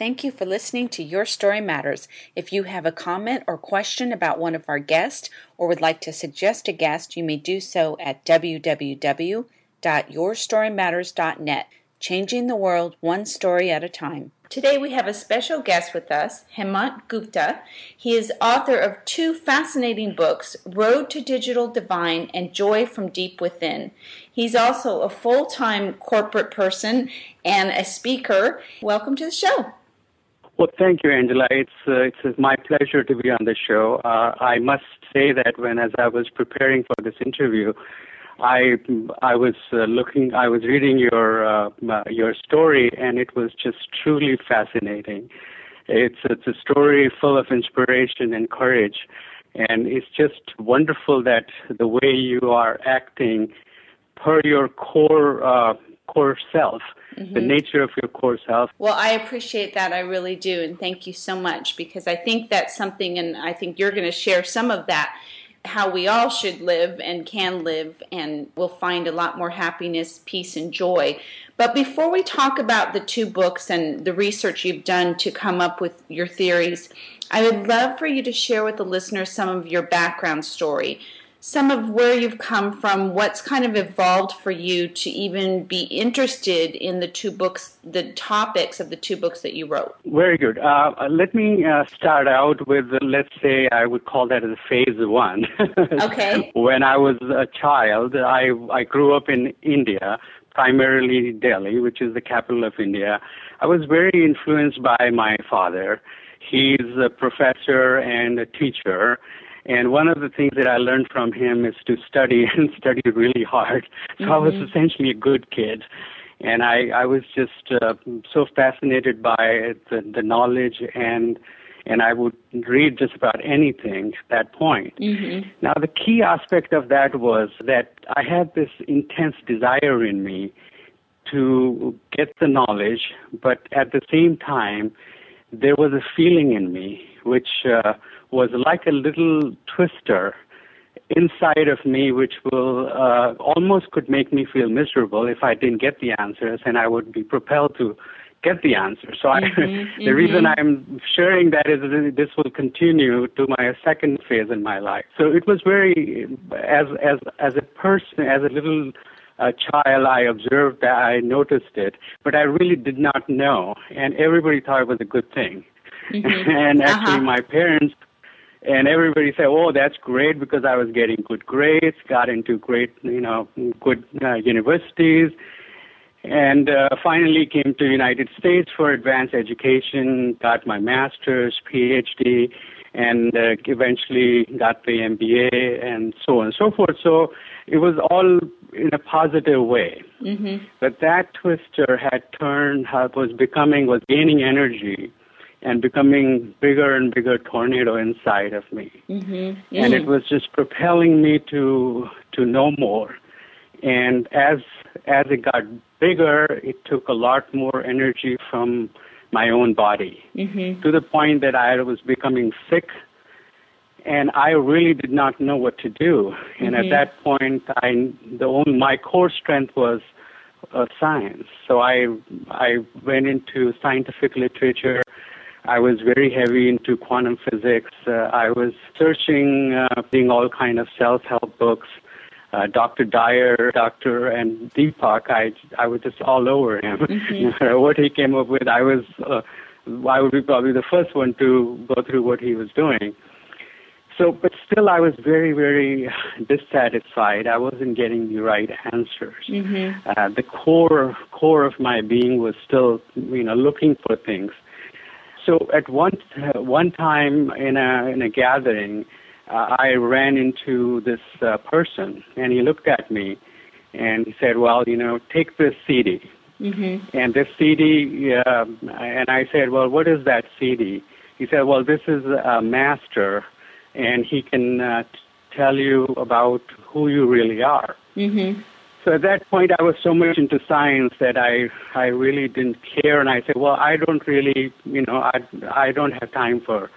Thank you for listening to Your Story Matters. If you have a comment or question about one of our guests or would like to suggest a guest, you may do so at www.yourstorymatters.net, changing the world one story at a time. Today we have a special guest with us, Hemant Gupta. He is author of two fascinating books, Road to Digital Divine and Joy from Deep Within. He's also a full-time corporate person and a speaker. Welcome to the show. Well, thank you, Angela. It's uh, it's my pleasure to be on the show. Uh, I must say that when as I was preparing for this interview, I I was uh, looking, I was reading your uh, your story, and it was just truly fascinating. It's it's a story full of inspiration and courage, and it's just wonderful that the way you are acting per your core uh, core self mm-hmm. the nature of your core self. Well, I appreciate that. I really do. And thank you so much because I think that's something, and I think you're going to share some of that how we all should live and can live, and we'll find a lot more happiness, peace, and joy. But before we talk about the two books and the research you've done to come up with your theories, I would love for you to share with the listeners some of your background story some of where you've come from, what's kind of evolved for you to even be interested in the two books, the topics of the two books that you wrote. Very good. Uh, let me uh, start out with, uh, let's say, I would call that as phase one. okay. when I was a child, I, I grew up in India, primarily Delhi, which is the capital of India. I was very influenced by my father. He's a professor and a teacher and one of the things that I learned from him is to study and study really hard. So mm-hmm. I was mm-hmm. essentially a good kid. And I, I was just uh, so fascinated by the, the knowledge and and I would read just about anything at that point. Mm-hmm. Now, the key aspect of that was that I had this intense desire in me to get the knowledge, but at the same time, there was a feeling in me which uh, was like a little twister inside of me which will uh, almost could make me feel miserable if I didn't get the answers and I would be propelled to get the answer. So mm-hmm, the mm-hmm. reason I'm sharing that is that this will continue to my second phase in my life. So it was very, as as as a person, as a little uh, child, I observed that, I noticed it, but I really did not know, and everybody thought it was a good thing. Mm-hmm. and actually, uh-huh. my parents and everybody said, "Oh, that's great," because I was getting good grades, got into great, you know, good uh, universities, and uh, finally came to United States for advanced education, got my master's, PhD, and uh, eventually got the MBA, and so on and so forth. So it was all in a positive way. Mm-hmm. But that twister had turned, was becoming, was gaining energy and becoming bigger and bigger tornado inside of me. Mm-hmm. Mm-hmm. And it was just propelling me to to know more. And as as it got bigger, it took a lot more energy from my own body mm-hmm. to the point that I was becoming sick and I really did not know what to do. And at mm-hmm. that point, I the only my core strength was uh, science. So I I went into scientific literature I was very heavy into quantum physics. Uh, I was searching, uh, reading all kind of self-help books. Uh, Dr. Dyer, Dr. and Deepak, I, I was just all over him. Mm-hmm. what he came up with, I was, uh, I would be probably the first one to go through what he was doing. So, but still, I was very, very dissatisfied. I wasn't getting the right answers. Mm-hmm. Uh, the core, core of my being was still, you know, looking for things. So at one one time in a in a gathering, uh, I ran into this uh, person, and he looked at me, and he said, "Well, you know, take this CD." Mm-hmm. And this CD, uh, and I said, "Well, what is that CD?" He said, "Well, this is a master, and he can uh, tell you about who you really are." Mm-hmm. So at that point, I was so much into science that I I really didn't care, and I said, well, I don't really, you know, I I don't have time for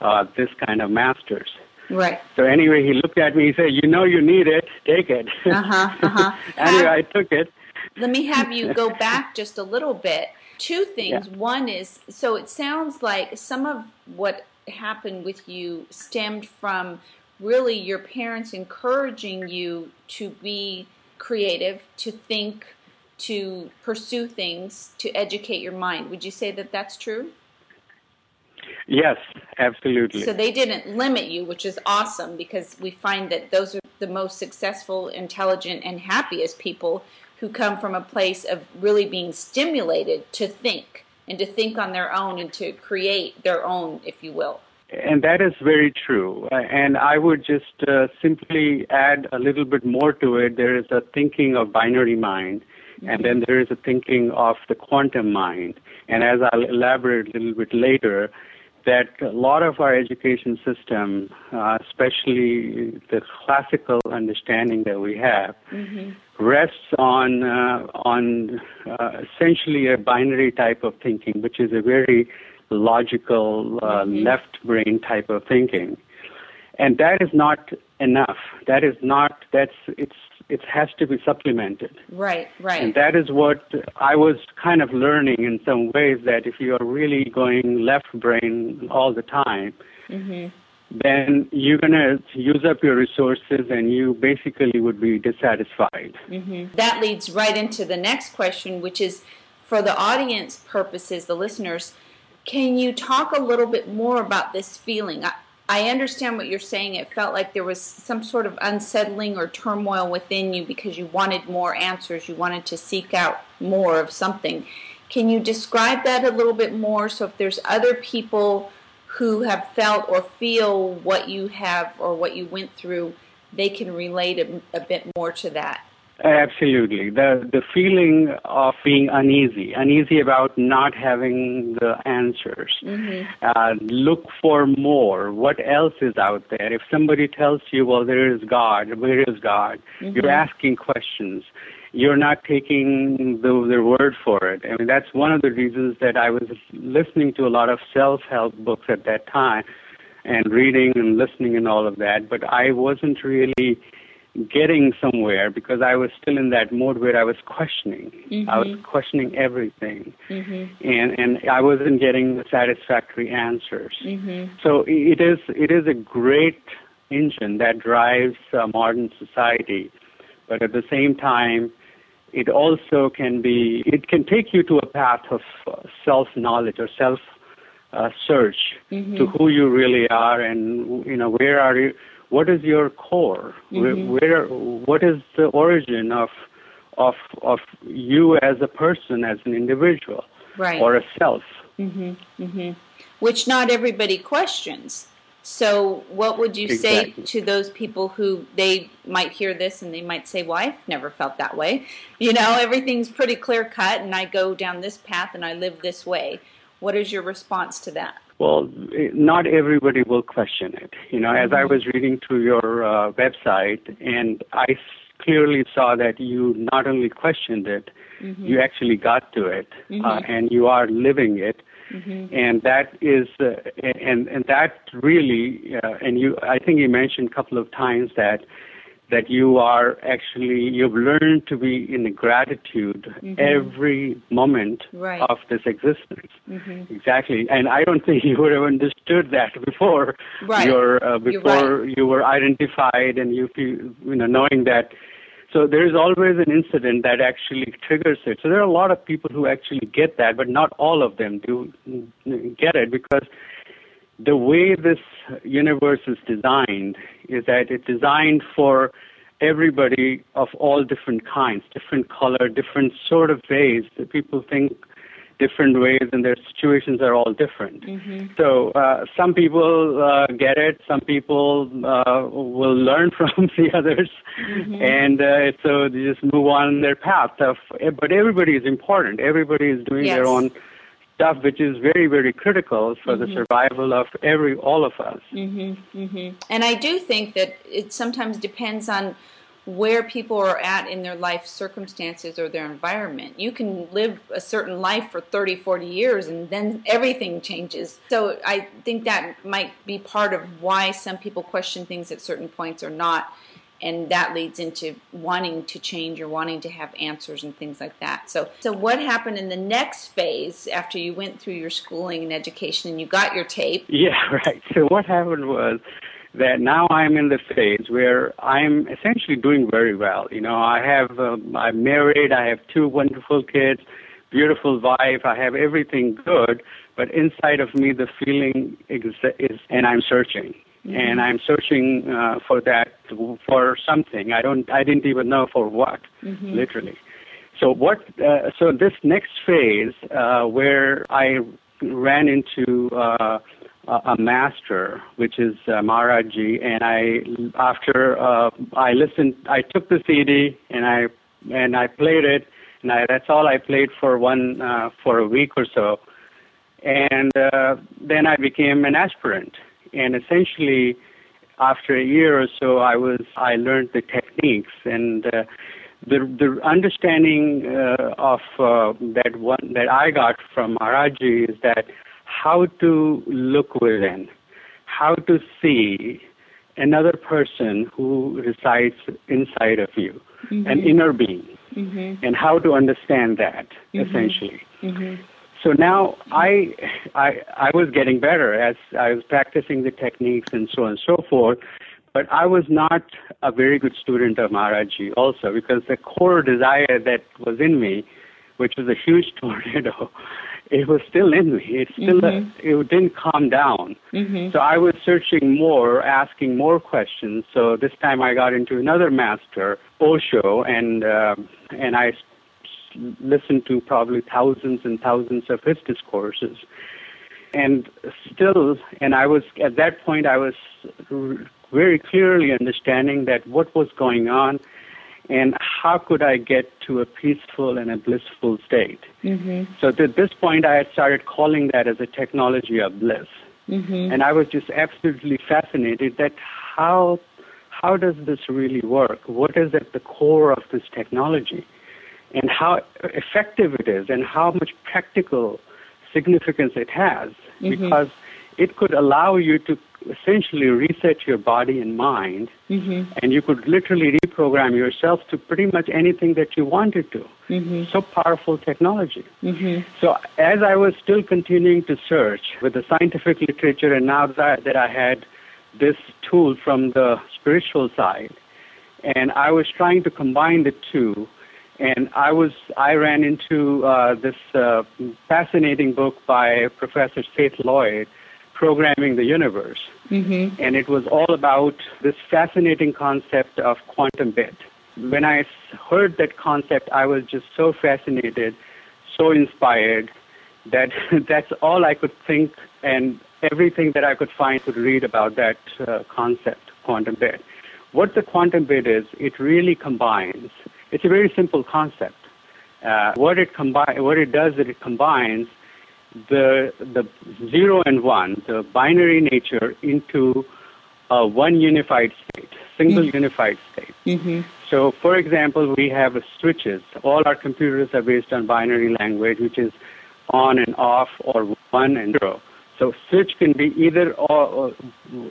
uh, this kind of masters. Right. So anyway, he looked at me. He said, "You know, you need it. Take it." Uh huh. Uh huh. anyway, I took it. Let me have you go back just a little bit. Two things. Yeah. One is so it sounds like some of what happened with you stemmed from really your parents encouraging you to be creative, to think, to pursue things, to educate your mind. Would you say that that's true? Yes, absolutely. So they didn't limit you, which is awesome because we find that those are the most successful, intelligent, and happiest people who come from a place of really being stimulated to think and to think on their own and to create their own, if you will. And that is very true. Uh, and I would just uh, simply add a little bit more to it. There is a thinking of binary mind, and then there is a thinking of the quantum mind. And as I'll elaborate a little bit later, that a lot of our education system, uh, especially the classical understanding that we have, mm-hmm. rests on uh, on uh, essentially a binary type of thinking, which is a very logical uh, mm-hmm. left brain type of thinking, and that is not enough. That is not. That's it's it has to be supplemented. Right, right. And that is what I was kind of learning in some ways that if you are really going left brain all the time, mm-hmm. then you're going to use up your resources and you basically would be dissatisfied. Mm-hmm. That leads right into the next question, which is for the audience purposes, the listeners. Can you talk a little bit more about this feeling? I understand what you're saying. It felt like there was some sort of unsettling or turmoil within you because you wanted more answers. You wanted to seek out more of something. Can you describe that a little bit more? So, if there's other people who have felt or feel what you have or what you went through, they can relate a, a bit more to that. Absolutely. The the feeling of being uneasy, uneasy about not having the answers. Mm-hmm. Uh, look for more. What else is out there? If somebody tells you, well, there is God, where is God? Mm-hmm. You're asking questions. You're not taking the, their word for it. I mean, that's one of the reasons that I was listening to a lot of self-help books at that time and reading and listening and all of that, but I wasn't really getting somewhere because I was still in that mode where I was questioning. Mm-hmm. I was questioning everything, mm-hmm. and and I wasn't getting the satisfactory answers. Mm-hmm. So it is it is a great engine that drives uh, modern society, but at the same time, it also can be it can take you to a path of uh, self knowledge or self uh, search mm-hmm. to who you really are and you know where are you what is your core? Mm-hmm. Where, where, what is the origin of, of, of you as a person, as an individual, right. or a self? Mm-hmm. Mm-hmm. Which not everybody questions. So, what would you exactly. say to those people who they might hear this and they might say, "Well, I've never felt that way." You know, everything's pretty clear cut, and I go down this path and I live this way. What is your response to that? Well, not everybody will question it. You know, as I was reading through your uh, website, and I clearly saw that you not only questioned it, mm-hmm. you actually got to it, mm-hmm. uh, and you are living it. Mm-hmm. And that is, uh, and and that really, uh, and you, I think you mentioned a couple of times that that you are actually you've learned to be in gratitude mm-hmm. every moment right. of this existence mm-hmm. exactly and i don't think you would have understood that before right. your uh, before right. you were identified and you feel you know knowing that so there is always an incident that actually triggers it so there are a lot of people who actually get that but not all of them do get it because the way this universe is designed is that it's designed for everybody of all different kinds, different color, different sort of ways. That people think different ways, and their situations are all different. Mm-hmm. So uh, some people uh, get it, some people uh, will learn from the others, mm-hmm. and uh, so they just move on their path. Of, but everybody is important. Everybody is doing yes. their own stuff which is very very critical for mm-hmm. the survival of every all of us. Mm-hmm, mm-hmm. and i do think that it sometimes depends on where people are at in their life circumstances or their environment. You can live a certain life for 30 40 years and then everything changes. So i think that might be part of why some people question things at certain points or not and that leads into wanting to change or wanting to have answers and things like that. So, so what happened in the next phase after you went through your schooling and education and you got your tape? Yeah, right. So what happened was that now I'm in the phase where I'm essentially doing very well. You know, I have um, I'm married, I have two wonderful kids, beautiful wife, I have everything good, but inside of me the feeling is, is and I'm searching. Mm-hmm. And I'm searching uh, for that for something. I don't. I didn't even know for what, mm-hmm. literally. So what? Uh, so this next phase, uh, where I ran into uh, a master, which is uh, Maharaji, and I after uh, I listened, I took the CD and I and I played it, and I, that's all I played for one uh, for a week or so, and uh, then I became an aspirant, and essentially after a year or so, I was I learned the techniques and. Uh, the the understanding uh, of uh, that one that I got from Maharaji is that how to look within, how to see another person who resides inside of you, mm-hmm. an inner being, mm-hmm. and how to understand that mm-hmm. essentially. So now I, I, I was getting better as I was practicing the techniques and so on and so forth. But I was not a very good student of Maharaji also because the core desire that was in me, which was a huge tornado, it was still in me. It still mm-hmm. it didn't calm down. Mm-hmm. So I was searching more, asking more questions. So this time I got into another master, Osho, and uh, and I listened to probably thousands and thousands of his discourses. And still, and I was at that point, I was very clearly understanding that what was going on and how could I get to a peaceful and a blissful state. Mm-hmm. So at this point, I had started calling that as a technology of bliss. Mm-hmm. And I was just absolutely fascinated that how how does this really work? What is at the core of this technology? And how effective it is and how much practical significance it has. Mm-hmm. Because it could allow you to essentially reset your body and mind, mm-hmm. and you could literally reprogram yourself to pretty much anything that you wanted to. Mm-hmm. So powerful technology. Mm-hmm. So as I was still continuing to search with the scientific literature, and now that, that I had this tool from the spiritual side, and I was trying to combine the two. And I was I ran into uh, this uh, fascinating book by Professor Seth Lloyd, Programming the Universe. Mm-hmm. And it was all about this fascinating concept of quantum bit. When I heard that concept, I was just so fascinated, so inspired that that's all I could think and everything that I could find could read about that uh, concept, quantum bit. What the quantum bit is, it really combines. It's a very simple concept. Uh, what it combine, what it does is it combines the the zero and one, the binary nature, into a one unified state, single mm-hmm. unified state. Mm-hmm. So, for example, we have switches. All our computers are based on binary language, which is on and off, or one and zero. So, switch can be either or,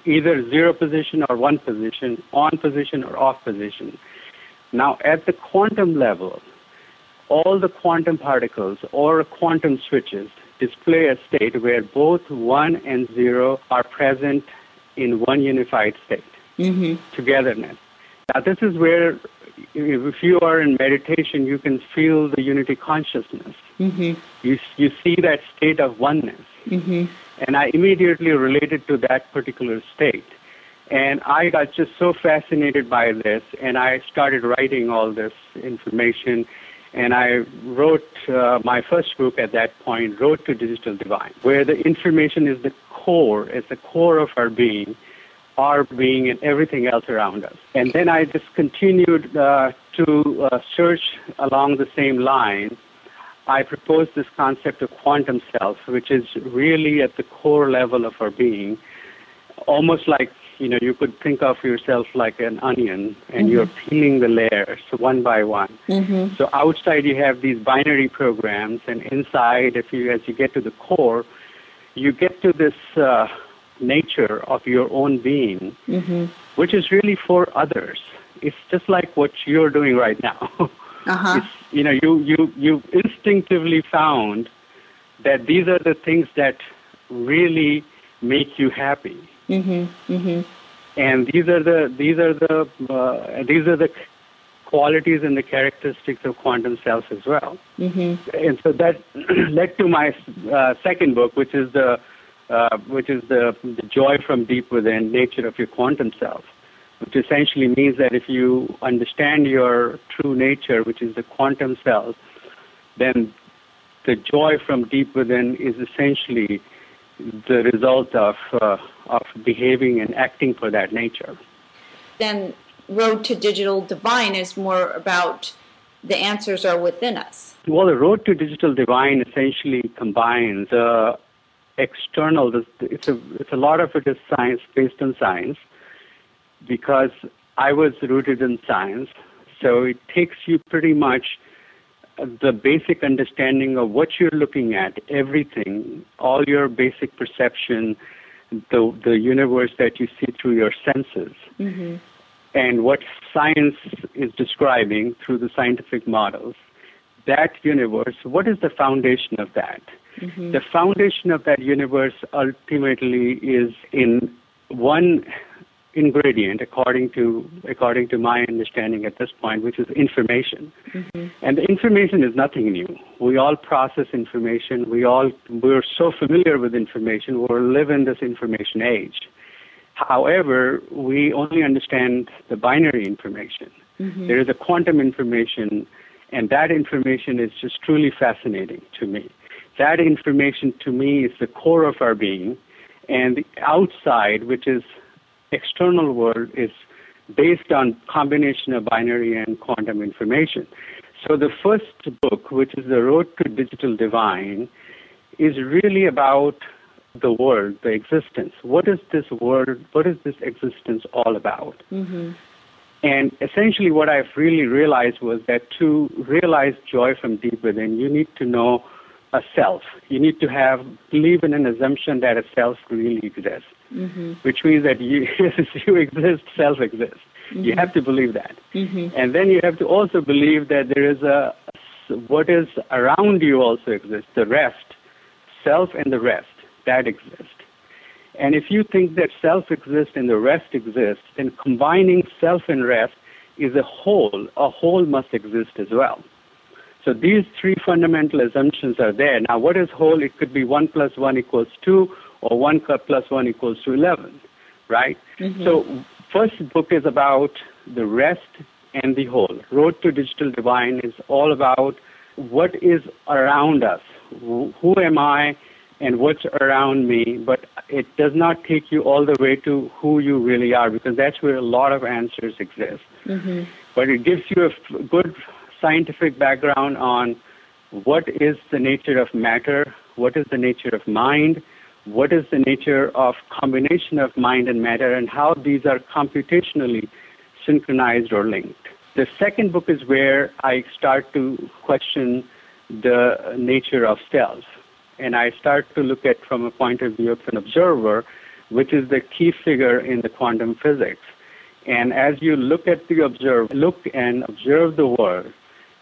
either zero position or one position, on position or off position. Now, at the quantum level, all the quantum particles or quantum switches display a state where both 1 and 0 are present in one unified state, mm-hmm. togetherness. Now, this is where, if you are in meditation, you can feel the unity consciousness. Mm-hmm. You, you see that state of oneness. Mm-hmm. And I immediately related to that particular state. And I got just so fascinated by this, and I started writing all this information and I wrote uh, my first book at that point, Road to Digital Divine, where the information is the core, is the core of our being, our being and everything else around us. And then I just continued uh, to uh, search along the same line. I proposed this concept of quantum self, which is really at the core level of our being, almost like you know, you could think of yourself like an onion and mm-hmm. you're peeling the layers one by one. Mm-hmm. So outside you have these binary programs and inside, if you, as you get to the core, you get to this uh, nature of your own being, mm-hmm. which is really for others. It's just like what you're doing right now. Uh-huh. It's, you know, you, you, you instinctively found that these are the things that really make you happy. Mm-hmm. Mm-hmm. And these are the these are the uh, these are the qualities and the characteristics of quantum self as well. Mm-hmm. And so that led to my uh, second book, which is the uh, which is the, the joy from deep within, nature of your quantum self, which essentially means that if you understand your true nature, which is the quantum self, then the joy from deep within is essentially the result of uh, of behaving and acting for that nature. Then Road to Digital Divine is more about the answers are within us. Well, the Road to Digital Divine essentially combines the external. It's a it's a lot of it is science based on science because I was rooted in science, so it takes you pretty much the basic understanding of what you're looking at, everything, all your basic perception, the the universe that you see through your senses, mm-hmm. and what science is describing through the scientific models. That universe, what is the foundation of that? Mm-hmm. The foundation of that universe ultimately is in one ingredient according to according to my understanding at this point, which is information. Mm-hmm. And the information is nothing new. We all process information. We all we're so familiar with information. We live in this information age. However, we only understand the binary information. Mm-hmm. There is a quantum information, and that information is just truly fascinating to me. That information to me is the core of our being, and the outside, which is external world is based on combination of binary and quantum information. So the first book, which is The Road to Digital Divine, is really about the world, the existence. What is this world? What is this existence all about? Mm-hmm. And essentially, what I've really realized was that to realize joy from deep within, you need to know a self. You need to have believe in an assumption that a self really exists mm-hmm. which means that you, you exist, self exists. Mm-hmm. You have to believe that. Mm-hmm. And then you have to also believe that there is a, what is around you also exists, the rest, self and the rest, that exist. And if you think that self exists and the rest exists, then combining self and rest is a whole. A whole must exist as well. So these three fundamental assumptions are there. Now, what is whole? It could be 1 plus 1 equals 2, or 1 plus 1 equals to 11, right? Mm-hmm. So first book is about the rest and the whole. Road to Digital Divine is all about what is around us. Who am I and what's around me, but it does not take you all the way to who you really are because that's where a lot of answers exist. Mm-hmm. But it gives you a good scientific background on what is the nature of matter, what is the nature of mind, what is the nature of combination of mind and matter and how these are computationally synchronized or linked. The second book is where I start to question the nature of self. And I start to look at from a point of view of an observer, which is the key figure in the quantum physics. And as you look at the observe, look and observe the world,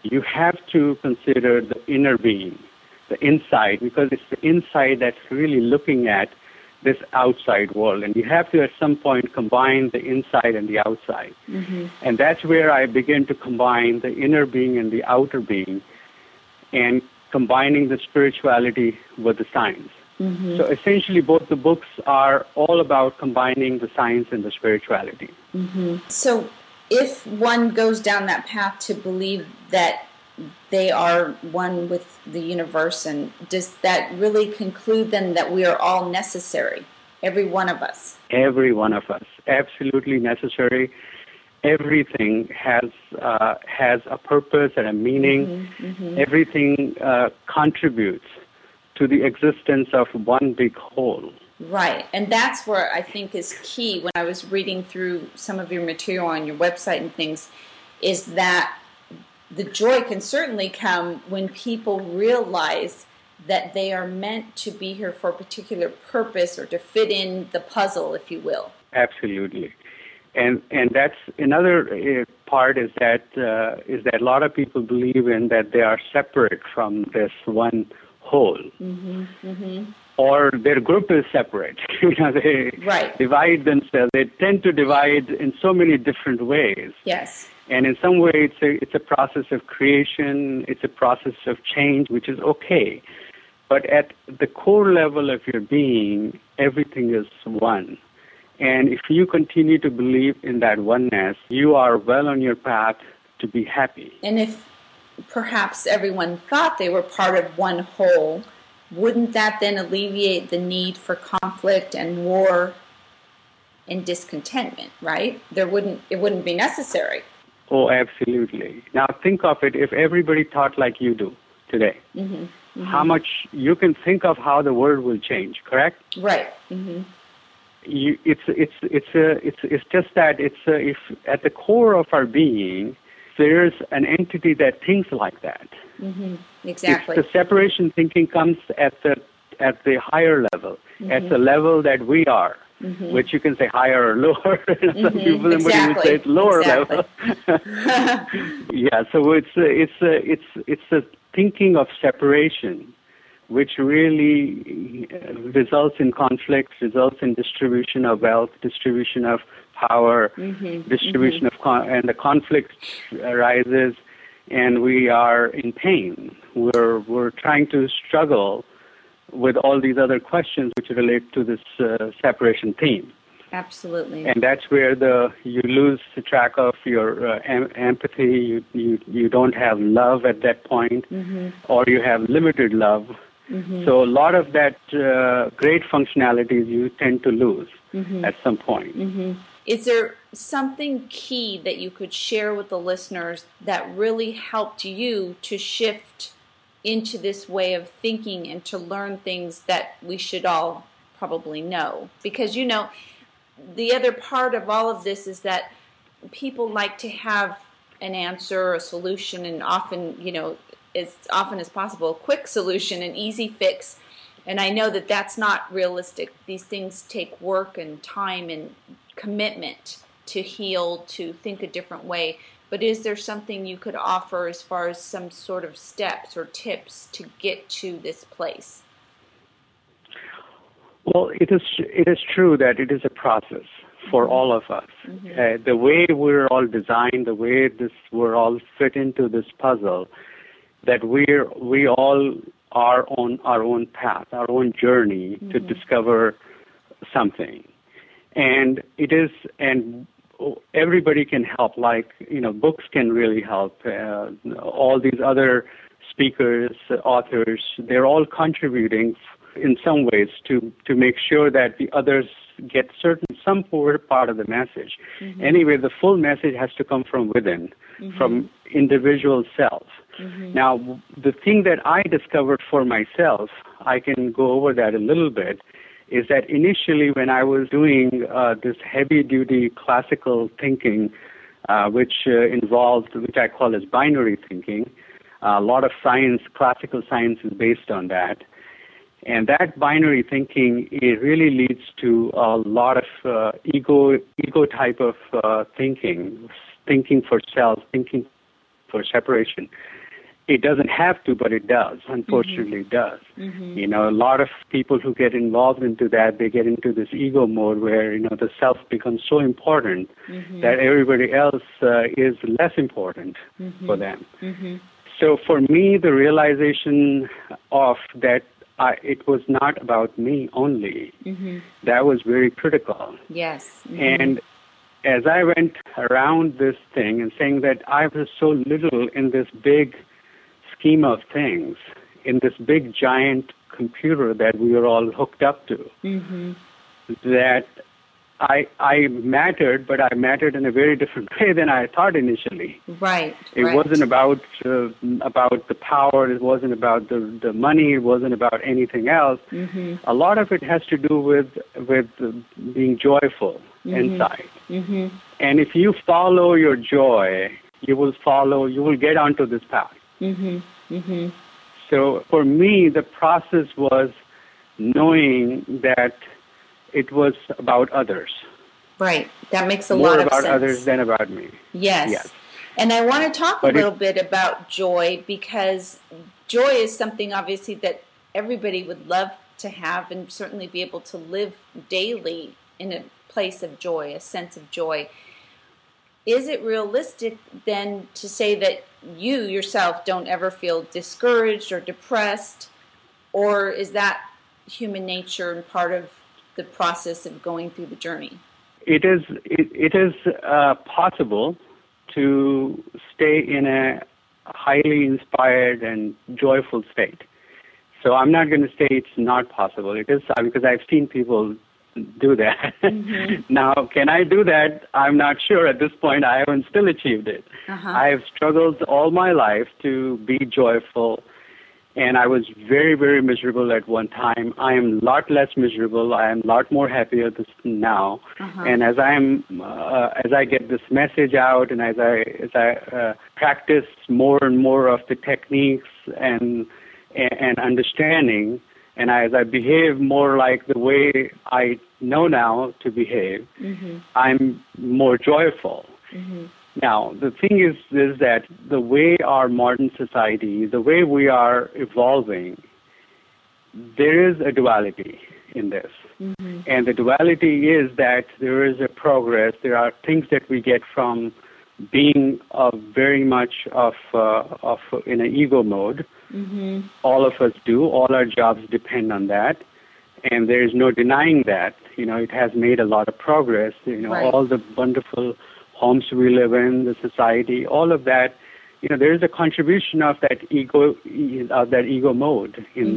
you have to consider the inner being the inside because it's the inside that's really looking at this outside world. And you have to at some point combine the inside and the outside. Mm-hmm. And that's where I begin to combine the inner being and the outer being and combining the spirituality with the science. Mm-hmm. So essentially, both the books are all about combining the science and the spirituality. Mm-hmm. So, if one goes down that path to believe that they are one with the universe. And does that really conclude then that we are all necessary, every one of us? Every one of us, absolutely necessary. Everything has uh, has a purpose and a meaning. Mm-hmm, mm-hmm. Everything uh, contributes to the existence of one big whole. Right, and that's where I think is key. When I was reading through some of your material on your website and things, is that the joy can certainly come when people realize that they are meant to be here for a particular purpose or to fit in the puzzle, if you will. Absolutely. and and that's another uh, part is that uh, is that a lot of people believe in that they are separate from this one whole. Mm-hmm. Mm-hmm. Or their group is separate. you know, they right. divide themselves. They tend to divide in so many different ways. Yes. And in some way, it's a it's a process of creation. It's a process of change, which is okay. But at the core level of your being, everything is one. And if you continue to believe in that oneness, you are well on your path to be happy. And if perhaps everyone thought they were part of one whole, wouldn't that then alleviate the need for conflict and war and discontentment, right? There wouldn't it wouldn't be necessary. Oh, absolutely. Now think of it if everybody thought like you do today. Mm-hmm. Mm-hmm. How much you can think of how the world will change, correct? Right. Mm-hmm. You, it's it's it's a it's it's just that it's a, if at the core of our being there's an entity that thinks like that. Mm-hmm. Exactly. If the separation thinking comes at the at the higher level, Mm-hmm. at the level that we are, which you can say higher or lower. Some people Mm-hmm. Exactly. would say it's lower Exactly. level. yeah, so it's a, it's a, it's it's a thinking of separation, which really uh, results in conflict, results in distribution of wealth, distribution of power, Mm-hmm. distribution of con- and the conflict arises, and we are in pain. We're we're trying to struggle with all these other questions which relate to this uh, separation theme Absolutely. and that's where the you lose the track of your uh, em- empathy you, you you don't have love at that point Mm-hmm. or you have limited love so a lot of that uh, great functionalities you tend to lose Mm-hmm. at some point Is there something key that you could share with the listeners that really helped you to shift into this way of thinking and to learn things that we should all probably know? Because, you know, the other part of all of this is that people like to have an answer, a solution, and often, you know, as often as possible, a quick solution, an easy fix. And I know that that's not realistic. These things take work and time and commitment to heal, to think a different way. But is there something you could offer as far as some sort of steps or tips to get to this place? Well, it is it is true that it is a process for all of us. Uh, the way we're all designed, the way this we're all fit into this puzzle, that we're we all are on our own path, our own journey to mm-hmm. discover something, and it is and everybody can help. Like you know, books can really help. Uh, all these other speakers, authors, they're all contributing in some ways to to make sure that the others get certain some poor part of the message. Mm-hmm. Anyway, the full message has to come from within, from mm-hmm. individual self. Now, the thing that I discovered for myself, I can go over that a little bit, is that initially when I was doing uh, this heavy-duty classical thinking, uh, which uh, involved, which I call as binary thinking, a lot of science, classical science is based on that. And that binary thinking it really leads to a lot of uh, ego ego type of uh, thinking, thinking for self, thinking for separation. It doesn't have to, but it does. Mm-hmm. Unfortunately, it does. Mm-hmm. You know, a lot of people who get involved into that, they get into this ego mode where you know the self becomes so important mm-hmm. that everybody else uh, is less important for them. So for me, the realization of that I, it was not about me only, that was very critical. Yes. And as I went around this thing and saying that I was so little in this big scheme of things, in this big giant computer that we were all hooked up to, that I I mattered, but I mattered in a very different way than I thought initially. Right. It right. wasn't about uh, about the power. It wasn't about the the money. It wasn't about anything else. Mm-hmm. A lot of it has to do with with being joyful inside. Mm-hmm. And if you follow your joy, you will follow. You will get onto this path. Mm-hmm. So for me, the process was knowing that it was about others. Right. That makes a more lot of sense. More about others than about me. Yes. Yes. And I want to talk But a it- little bit about joy because joy is something obviously that everybody would love to have and certainly be able to live daily in a place of joy, a sense of joy. Is it realistic then to say that you yourself don't ever feel discouraged or depressed? Or is that human nature and part of the process of going through the journey? It is it, it is uh, possible to stay in a highly inspired and joyful state. So I'm not going to say it's not possible. It is because I've seen people do that. now, can I do that? I'm not sure at this point. I haven't still achieved it. Uh-huh. I've struggled all my life to be joyful, and I was very, very miserable at one time. I am a lot less miserable. I am a lot more happier this now. Uh-huh. And as I am, uh, as I get this message out, and as I as I uh, practice more and more of the techniques and and, and understanding, and as I behave more like the way I know now to behave, Mm-hmm. I'm more joyful. Now, the thing is, is that the way our modern society, the way we are evolving, there is a duality in this. And the duality is that there is a progress. There are things that we get from being of very much of uh, of in an ego mode. Mm-hmm. All of us do. All our jobs depend on that, and there is no denying that. You know, it has made a lot of progress. You know, Right. all the wonderful homes we live in, the society, all of that. You know, there is a contribution of that ego, of that ego mode in mm-hmm.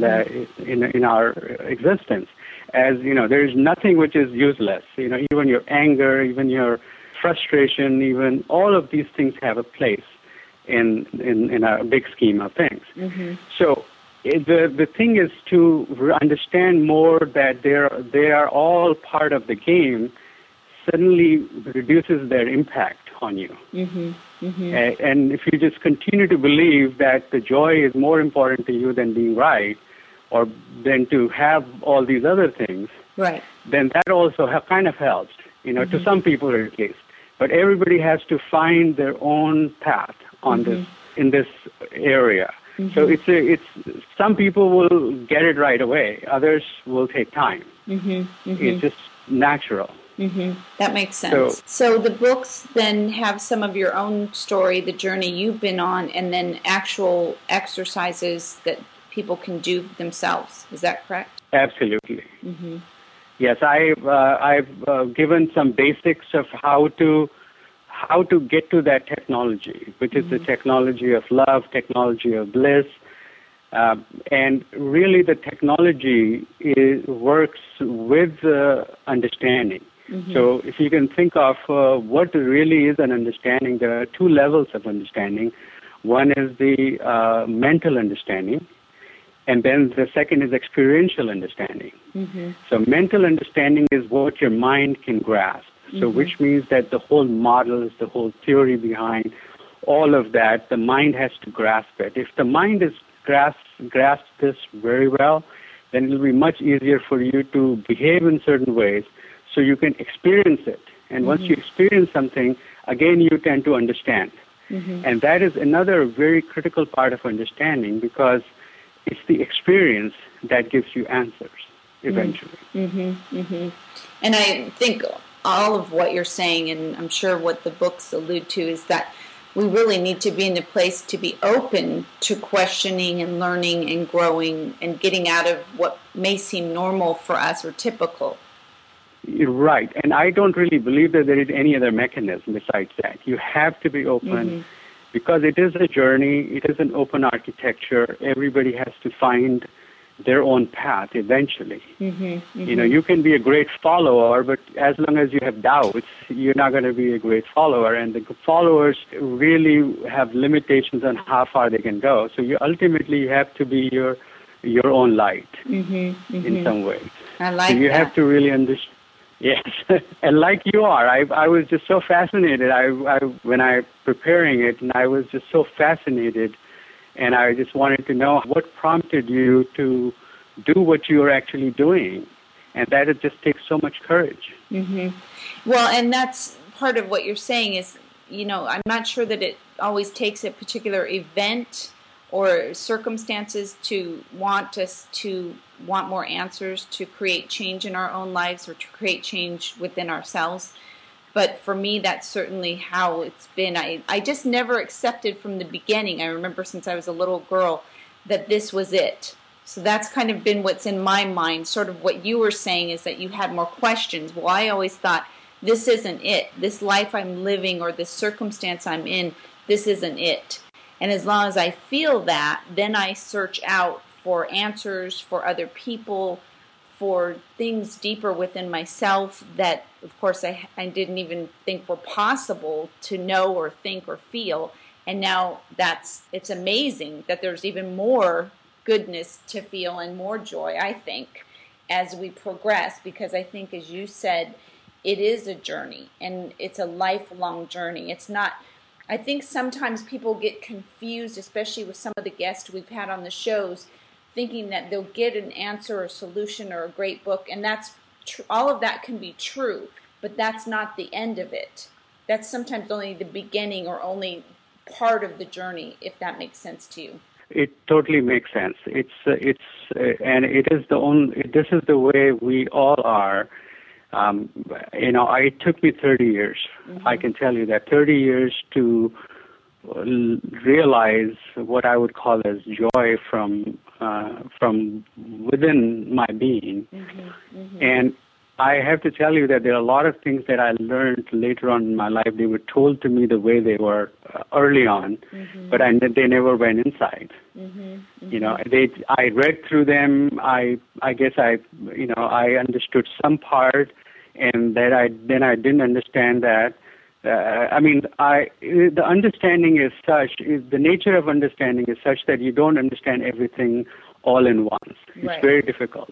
the in in our existence. As you know, there is nothing which is useless. You know, even your anger, even your frustration, even all of these things have a place in in, in a big scheme of things. Mm-hmm. So the the thing is to understand more that they're they are all part of the game. Suddenly reduces their impact on you. Mm-hmm. Mm-hmm. A- and if you just continue to believe that the joy is more important to you than being right, or than to have all these other things, Right. then that also ha- kind of helps, you know, to some people at least. But everybody has to find their own path on this mm-hmm. in this area. Mm-hmm. So it's a, it's some people will get it right away. Others will take time. Mm-hmm. It's just natural. That makes sense. So- So, the books then have some of your own story, the journey you've been on, and then actual exercises that people can do themselves. Is that correct? Absolutely. Yes, I've uh, I've uh, given some basics of how to how to get to that technology, which is the technology of love, technology of bliss, uh, and really the technology is, works with uh, understanding. So if you can think of uh, what really is an understanding, there are two levels of understanding. One is the uh, mental understanding, and then the second is experiential understanding. Mm-hmm. So mental understanding is what your mind can grasp. So mm-hmm. which means that the whole model is the whole theory behind all of that. The mind has to grasp it. If the mind is grasp grasps this very well, then it will be much easier for you to behave in certain ways so you can experience it. And once mm-hmm. you experience something, again you tend to understand. And that is another very critical part of understanding because it's the experience that gives you answers eventually. Mm-hmm, mm-hmm. And I think all of what you're saying, and I'm sure what the books allude to, is that we really need to be in a place to be open to questioning and learning and growing and getting out of what may seem normal for us or typical. You're right. And I don't really believe that there is any other mechanism besides that. You have to be open because it is a journey, it is an open architecture. Everybody has to find their own path eventually. Mm-hmm, mm-hmm. You know, you can be a great follower, but as long as you have doubts, you're not going to be a great follower. And the followers really have limitations on how far they can go. So you ultimately you have to be your your own light mm-hmm, in some way. I like so you that. have to really understand. Yes, and like you are, I I was just so fascinated. I, I when I preparing it, and I was just so fascinated, and I just wanted to know what prompted you to do what you are actually doing, and that it just takes so much courage. Mm-hmm. Well, and that's part of what you're saying is, you know, I'm not sure that it always takes a particular event or circumstances to want us to want more answers to create change in our own lives or to create change within ourselves. But for me that's certainly how it's been. I i just never accepted from the beginning. I remember since i was a little girl that this was it. So that's kind of been what's in my mind. Sort of what you were saying is that you had more questions. Well i always thought this isn't it. This life i'm living or this circumstance i'm in this isn't it and as long as I feel that, then I search out for answers for other people, for things deeper within myself that, of course, I, I didn't even think were possible to know or think or feel. And now that's, it's amazing that there's even more goodness to feel and more joy, I think, as we progress, because I think, as you said, it is a journey and it's a lifelong journey. It's not I think sometimes people get confused, especially with some of the guests we've had on the shows, thinking that they'll get an answer or solution or a great book, and that's tr- all of that can be true, but that's not the end of it. That's sometimes only the beginning or only part of the journey, if that makes sense to you. It totally makes sense. It's uh, it's uh, and it is the only. This is the way we all are um, you know, it took me 30 years. Mm-hmm. I can tell you that 30 years to realize what I would call as joy from uh, from within my being, mm-hmm. Mm-hmm. and I have to tell you that there are a lot of things that I learned later on in my life. They were told to me the way they were uh, early on, mm-hmm. but I, they never went inside. Mm-hmm. Mm-hmm. You know, they I read through them. I I guess I you know I understood some part, and that I then I didn't understand that. Uh, I mean, I the understanding is such. Is the nature of understanding is such that you don't understand everything all in once. It's very difficult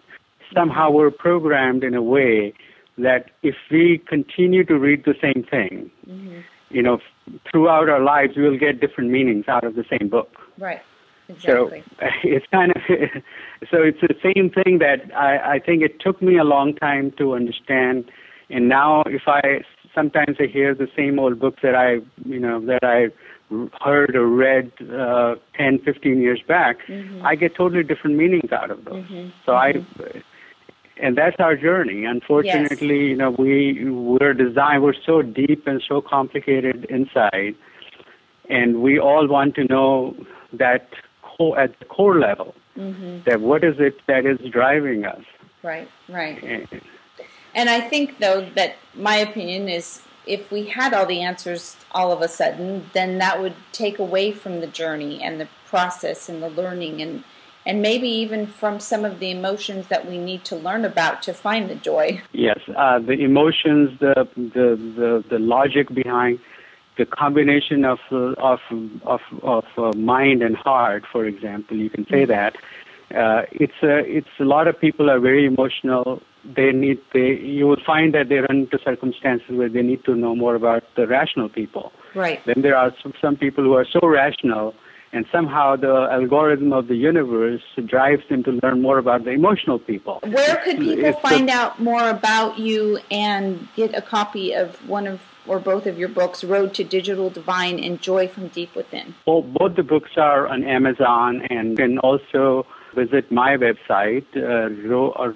somehow we're programmed in a way that if we continue to read the same thing, mm-hmm. you know, throughout our lives, we'll get different meanings out of the same book. Right. Exactly. So it's kind of so it's the same thing that I, I think it took me a long time to understand, and now if I sometimes I hear the same old books that I you know that I heard or read uh, 10, 15 years back, mm-hmm. I get totally different meanings out of those. Mm-hmm. So mm-hmm. I and that's our journey. Unfortunately, yes. you know, we we're designed we're so deep and so complicated inside, and we all want to know that core, at the core level mm-hmm. that what is it that is driving us. Right, right. And, and I think though that my opinion is if we had all the answers all of a sudden, then that would take away from the journey and the process and the learning and and maybe even from some of the emotions that we need to learn about to find the joy. Yes, uh, the emotions, the, the the the logic behind the combination of of of of uh, mind and heart, for example, you can say mm-hmm. that. Uh, it's a it's a lot of people are very emotional. They need they you will find that they run into circumstances where they need to know more about the rational people. Right. Then there are some, some people who are so rational and somehow the algorithm of the universe drives them to learn more about the emotional people. Where could people it's find out more about you and get a copy of one of or both of your books, Road to Digital Divine and Joy from Deep Within? Well, both the books are on Amazon and you can also visit my website, uh,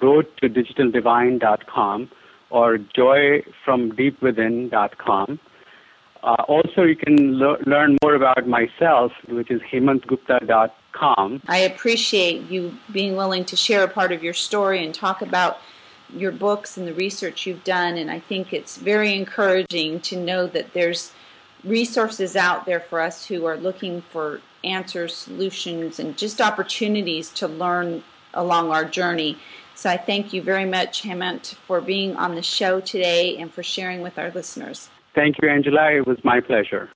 roadtodigital.divine.com or joyfromdeepwithin.com. Uh, also, you can le- learn more about myself, which is hemantgupta.com. I appreciate you being willing to share a part of your story and talk about your books and the research you've done. And I think it's very encouraging to know that there's resources out there for us who are looking for answers, solutions, and just opportunities to learn along our journey. So I thank you very much, Hemant, for being on the show today and for sharing with our listeners. Thank you, Angela. It was my pleasure.